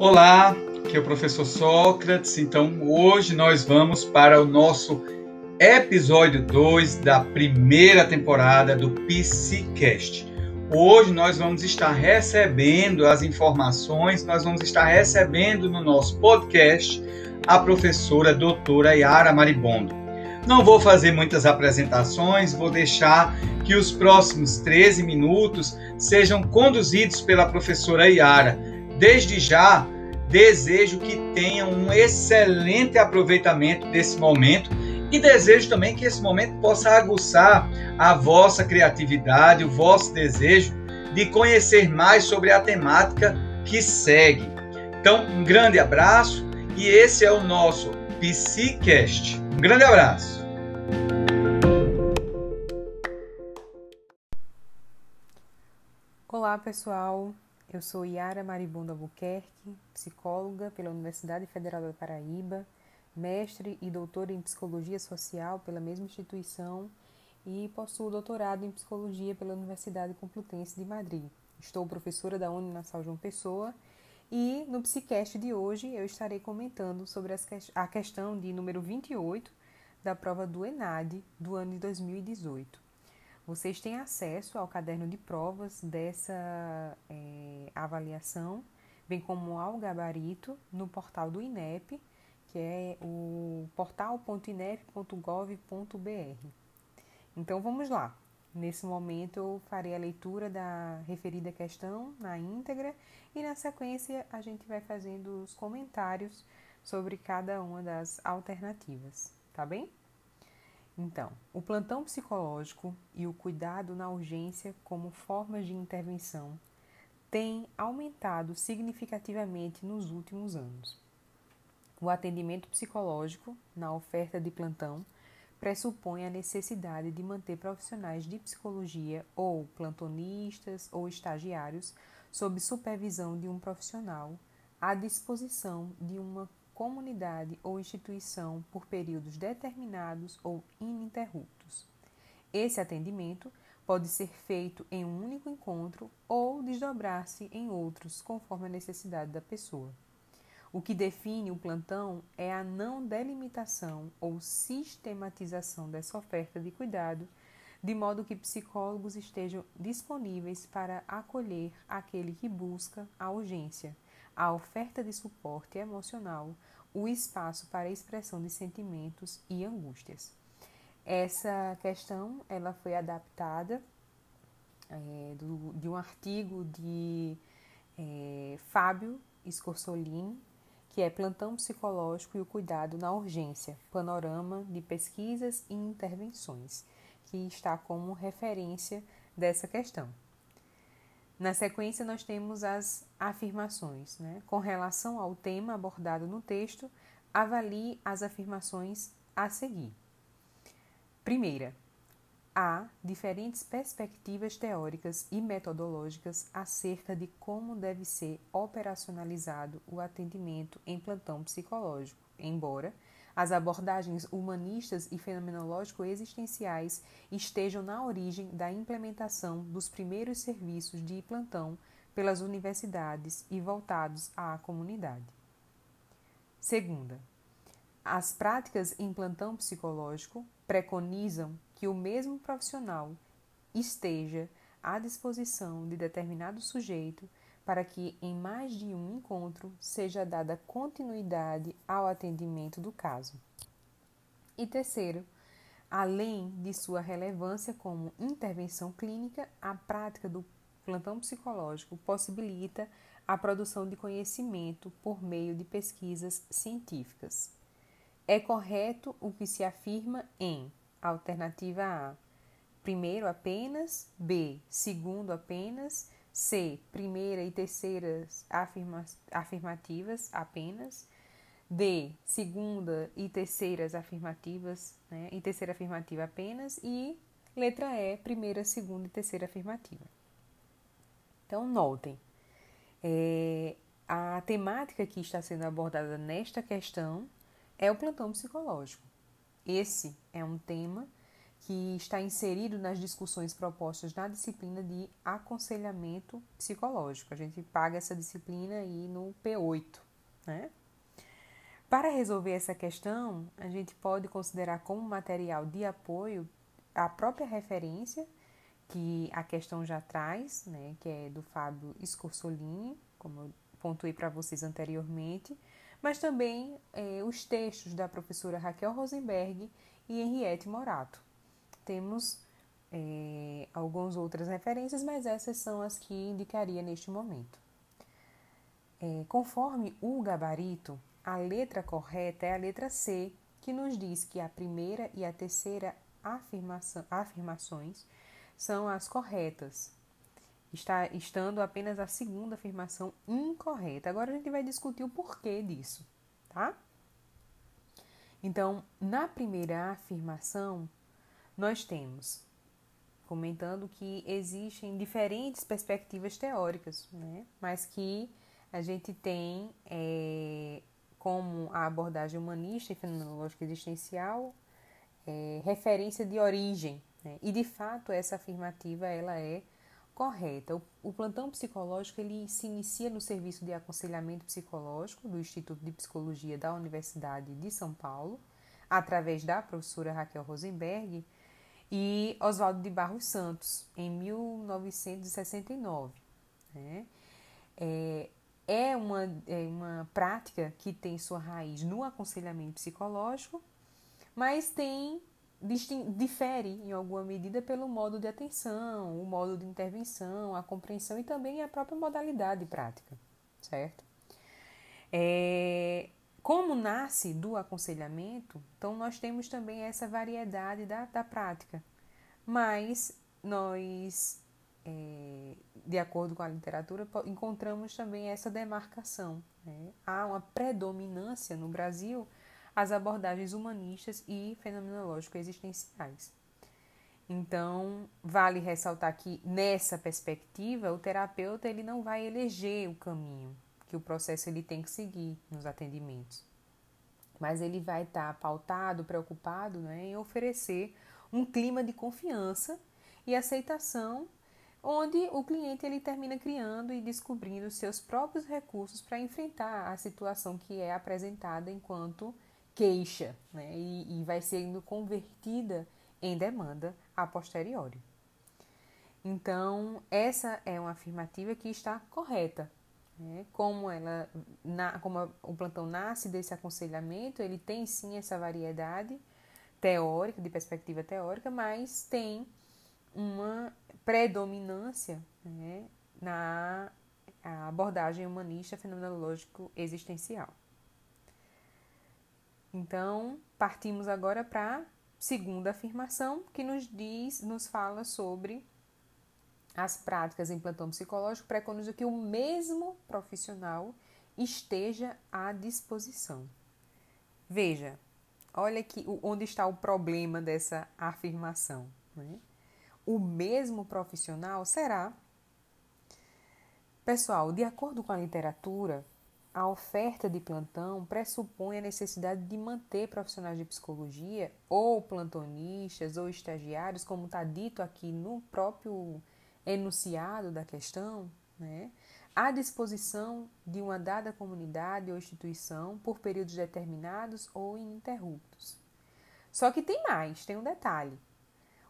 Olá, aqui é o professor Sócrates. Então, hoje nós vamos para o nosso episódio 2 da primeira temporada do PCcast. Hoje nós vamos estar recebendo as informações, nós vamos estar recebendo no nosso podcast a professora doutora Yara Maribondo. Não vou fazer muitas apresentações, vou deixar que os próximos 13 minutos sejam conduzidos pela professora Yara. Desde já, desejo que tenham um excelente aproveitamento desse momento e desejo também que esse momento possa aguçar a vossa criatividade, o vosso desejo de conhecer mais sobre a temática que segue. Então, um grande abraço e esse é o nosso PCcast. Um grande abraço. Olá, pessoal. Eu sou Yara Maribondo Albuquerque, psicóloga pela Universidade Federal da Paraíba, mestre e doutora em psicologia social pela mesma instituição e possuo doutorado em psicologia pela Universidade Complutense de Madrid. Estou professora da Uninasal João Pessoa e no Psicast de hoje eu estarei comentando sobre a questão de número 28 da prova do ENAD do ano de 2018. Vocês têm acesso ao caderno de provas dessa é, avaliação, bem como ao gabarito no portal do INEP, que é o portal.inep.gov.br. Então vamos lá. Nesse momento eu farei a leitura da referida questão na íntegra e na sequência a gente vai fazendo os comentários sobre cada uma das alternativas, tá bem? Então, o plantão psicológico e o cuidado na urgência como formas de intervenção têm aumentado significativamente nos últimos anos. O atendimento psicológico na oferta de plantão pressupõe a necessidade de manter profissionais de psicologia ou plantonistas ou estagiários sob supervisão de um profissional à disposição de uma comunidade ou instituição por períodos determinados ou ininterruptos. Esse atendimento pode ser feito em um único encontro ou desdobrar-se em outros, conforme a necessidade da pessoa. O que define o plantão é a não delimitação ou sistematização dessa oferta de cuidado, de modo que psicólogos estejam disponíveis para acolher aquele que busca a urgência, a oferta de suporte emocional, o espaço para a expressão de sentimentos e angústias. Essa questão ela foi adaptada é, do, de um artigo de é, Fábio Scorsolini, que é Plantão Psicológico e o Cuidado na Urgência, Panorama de Pesquisas e Intervenções, que está como referência dessa questão. Na sequência, nós temos as afirmações. Né? Com relação ao tema abordado no texto, avalie as afirmações a seguir. Primeira, há diferentes perspectivas teóricas e metodológicas acerca de como deve ser operacionalizado o atendimento em plantão psicológico, embora as abordagens humanistas e fenomenológico-existenciais estejam na origem da implementação dos primeiros serviços de plantão pelas universidades e voltados à comunidade. Segunda, as práticas em plantão psicológico preconizam que o mesmo profissional esteja à disposição de determinado sujeito para que, em mais de um encontro, seja dada continuidade ao atendimento do caso. E terceiro, além de sua relevância como intervenção clínica, a prática do plantão psicológico possibilita a produção de conhecimento por meio de pesquisas científicas. É correto o que se afirma em Alternativa A. Primeiro apenas, B. Segundo apenas, C. Primeira e terceiras afirma afirmativas apenas, D. Segunda e terceiras afirmativas, né? E terceira afirmativa apenas e letra E. Primeira, segunda e terceira afirmativa. Então notem, é, a temática que está sendo abordada nesta questão é o plantão psicológico. Esse é um tema que está inserido nas discussões propostas na disciplina de aconselhamento psicológico. A gente paga essa disciplina aí no P8, né? Para resolver essa questão, a gente pode considerar como material de apoio a própria referência que a questão já traz, né, que é do Fábio Scorsolini, como eu pontuei para vocês anteriormente, mas também é, os textos da professora Raquel Rosenberg e Henriette Morato. Temos é, algumas outras referências, mas essas são as que indicaria neste momento. É, conforme o gabarito, a letra correta é a letra C, que nos diz que a primeira e a terceira afirmação, afirmações são as corretas, está estando apenas a segunda afirmação incorreta. Agora a gente vai discutir o porquê disso, tá? Então, na primeira afirmação, nós temos comentando que existem diferentes perspectivas teóricas, né? mas que a gente tem é, como a abordagem humanista e fenomenológica existencial, é, referência de origem. Né? E de fato essa afirmativa ela é correta. O, o, plantão psicológico ele se inicia no serviço de aconselhamento psicológico do Instituto de Psicologia da Universidade de São Paulo, através da professora Raquel Rosenberg e Oswaldo de Barros Santos, em 1969. Né? É, é uma, é uma prática que tem sua raiz no aconselhamento psicológico, mas tem difere em alguma medida pelo modo de atenção, o modo de intervenção, a compreensão e também a própria modalidade prática, certo? É, como nasce do aconselhamento, então nós temos também essa variedade da, da prática, mas nós é, de acordo com a literatura, encontramos também essa demarcação. Né? Há uma predominância no Brasil as abordagens humanistas e fenomenológico-existenciais. Então, vale ressaltar que nessa perspectiva, o terapeuta ele não vai eleger o caminho que o processo ele tem que seguir nos atendimentos, mas ele vai estar pautado, preocupado né, em oferecer um clima de confiança e aceitação onde o cliente ele termina criando e descobrindo seus próprios recursos para enfrentar a situação que é apresentada enquanto queixa, né? e, e vai sendo convertida em demanda a posteriori. Então, essa é uma afirmativa que está correta. Né? Como, ela, na, como o plantão nasce desse aconselhamento, ele tem sim essa variedade teórica, de perspectiva teórica, mas tem uma predominância né, na abordagem humanista fenomenológico existencial. Então, partimos agora para a segunda afirmação, que nos diz, nos fala sobre as práticas em plantão psicológico, preconiza que o mesmo profissional esteja à disposição. Veja, olha aqui onde está o problema dessa afirmação. Né? o mesmo profissional será. Pessoal, de acordo com a literatura, a oferta de plantão pressupõe a necessidade de manter profissionais de psicologia, ou plantonistas, ou estagiários, como está dito aqui no próprio enunciado da questão, né, à disposição de uma dada comunidade ou instituição por períodos determinados ou ininterruptos. Só que tem mais, tem um detalhe.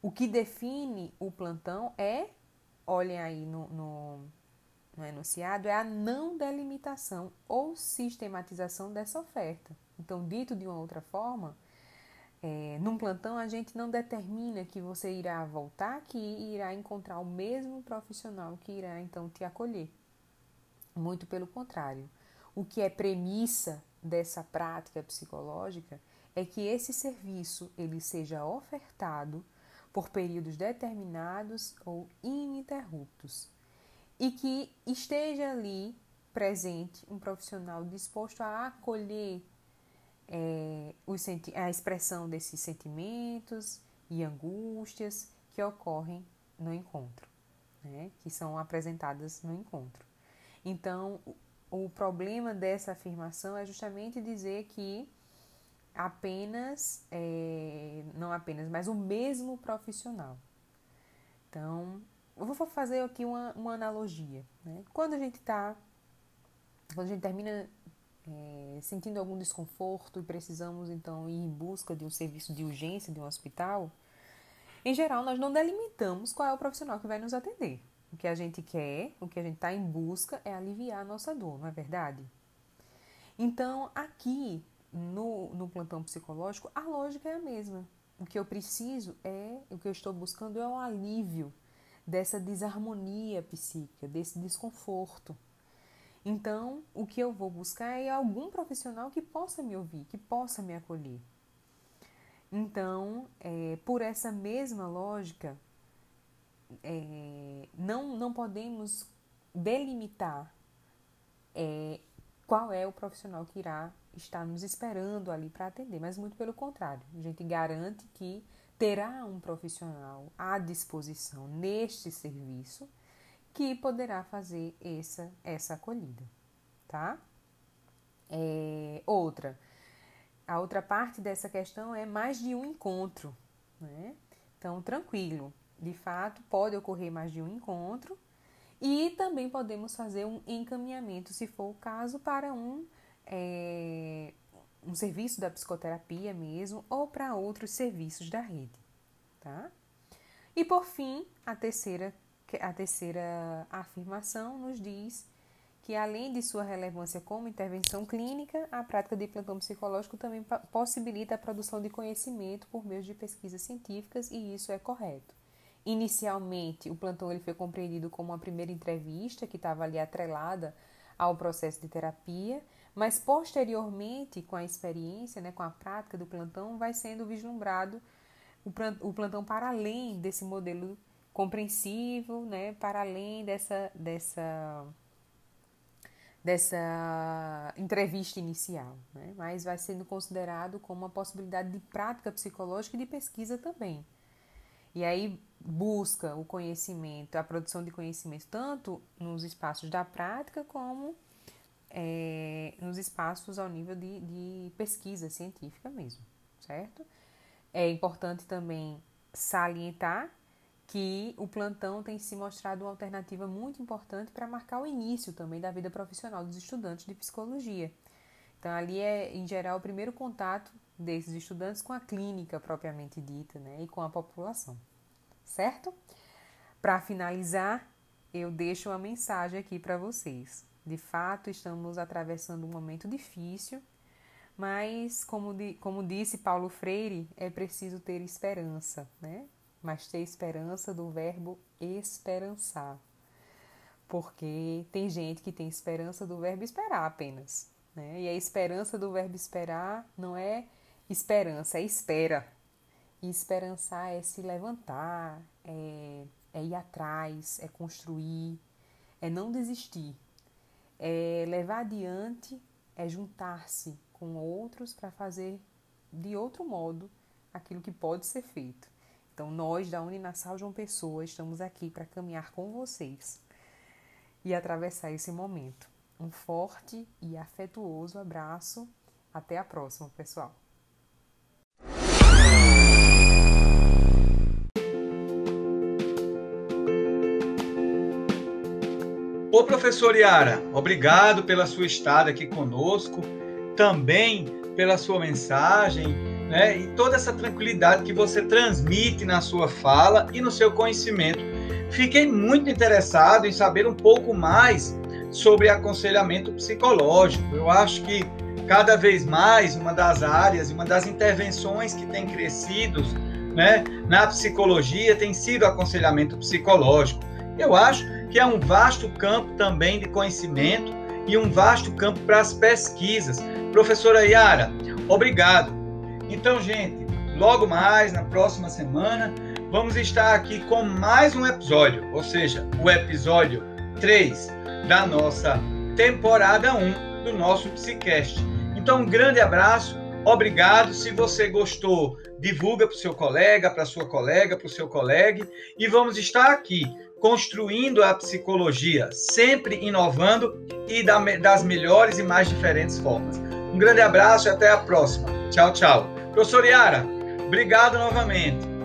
O que define o plantão é, olhem aí no, no, no enunciado, é a não delimitação ou sistematização dessa oferta. Então, dito de uma outra forma, é, num plantão a gente não determina que você irá voltar, que irá encontrar o mesmo profissional que irá então te acolher. Muito pelo contrário. O que é premissa dessa prática psicológica é que esse serviço ele seja ofertado por períodos determinados ou ininterruptos e que esteja ali presente um profissional disposto a acolher é, a expressão desses sentimentos e angústias que ocorrem no encontro, né, que são apresentadas no encontro. Então, o problema dessa afirmação é justamente dizer que apenas, é, não apenas, mas o mesmo profissional. Então, eu vou fazer aqui uma, uma analogia. Né? Quando a gente está, quando a gente termina é, sentindo algum desconforto e precisamos então ir em busca de um serviço de urgência de um hospital, em geral nós não delimitamos qual é o profissional que vai nos atender. O que a gente quer, o que a gente está em busca é aliviar a nossa dor, não é verdade? Então, aqui no, no plantão psicológico, a lógica é a mesma. O que eu preciso é, o que eu estou buscando é um alívio dessa desarmonia psíquica, desse desconforto. Então, o que eu vou buscar é algum profissional que possa me ouvir, que possa me acolher. Então, é, por essa mesma lógica, é, não, não podemos delimitar é, qual é o profissional que irá estar nos esperando ali para atender, mas muito pelo contrário, a gente garante que terá um profissional à disposição neste serviço que poderá fazer essa, essa acolhida, tá? É, outra, a outra parte dessa questão é mais de um encontro, né? Então, tranquilo, de fato, pode ocorrer mais de um encontro e também podemos fazer um encaminhamento, se for o caso, para um, é, um serviço da psicoterapia mesmo ou para outros serviços da rede, tá? E por fim, a terceira, a terceira afirmação nos diz que além de sua relevância como intervenção clínica, a prática de plantão psicológico também possibilita a produção de conhecimento por meio de pesquisas científicas e isso é correto. Inicialmente, o plantão ele foi compreendido como uma primeira entrevista que estava ali atrelada ao processo de terapia, mas posteriormente, com a experiência, né, com a prática do plantão, vai sendo vislumbrado o plantão para além desse modelo compreensivo, né, para além dessa, dessa, dessa entrevista inicial, né, mas vai sendo considerado como uma possibilidade de prática psicológica e de pesquisa também. E aí busca o conhecimento, a produção de conhecimento, tanto nos espaços da prática como é, nos espaços ao nível de, de pesquisa científica mesmo, certo? É importante também salientar que o plantão tem se mostrado uma alternativa muito importante para marcar o início também da vida profissional dos estudantes de psicologia. Então, ali é, em geral, o primeiro contato desses estudantes com a clínica propriamente dita né, e com a população, certo? Para finalizar, eu deixo uma mensagem aqui para vocês. De fato, estamos atravessando um momento difícil, mas, como, de, como disse Paulo Freire, é preciso ter esperança, né? Mas ter esperança do verbo esperançar. Porque tem gente que tem esperança do verbo esperar apenas. Né? E a esperança do verbo esperar não é esperança, é espera. E esperançar é se levantar, é, é ir atrás, é construir, é não desistir, é levar adiante, é juntar-se com outros para fazer de outro modo aquilo que pode ser feito. Então, nós da Uninassal João Pessoa estamos aqui para caminhar com vocês e atravessar esse momento. Um forte e afetuoso abraço. Até a próxima, pessoal. Ô professor Yara, obrigado pela sua estada aqui conosco, também pela sua mensagem, né, e toda essa tranquilidade que você transmite na sua fala e no seu conhecimento. Fiquei muito interessado em saber um pouco mais sobre aconselhamento psicológico. Eu acho que cada vez mais uma das áreas, uma das intervenções que tem crescido né, na psicologia tem sido aconselhamento psicológico. Eu acho que é um vasto campo também de conhecimento e um vasto campo para as pesquisas. Professora Yara, obrigado. Então, gente, logo mais, na próxima semana, vamos estar aqui com mais um episódio, ou seja, o episódio 3 da nossa temporada 1 do nosso Psicast. Então, um grande abraço, obrigado. Se você gostou, divulga para o seu colega, para sua colega, para o seu colega, e vamos estar aqui construindo a psicologia, sempre inovando e das melhores e mais diferentes formas. Um grande abraço e até a próxima. Tchau, tchau. Professor Yara, obrigado novamente.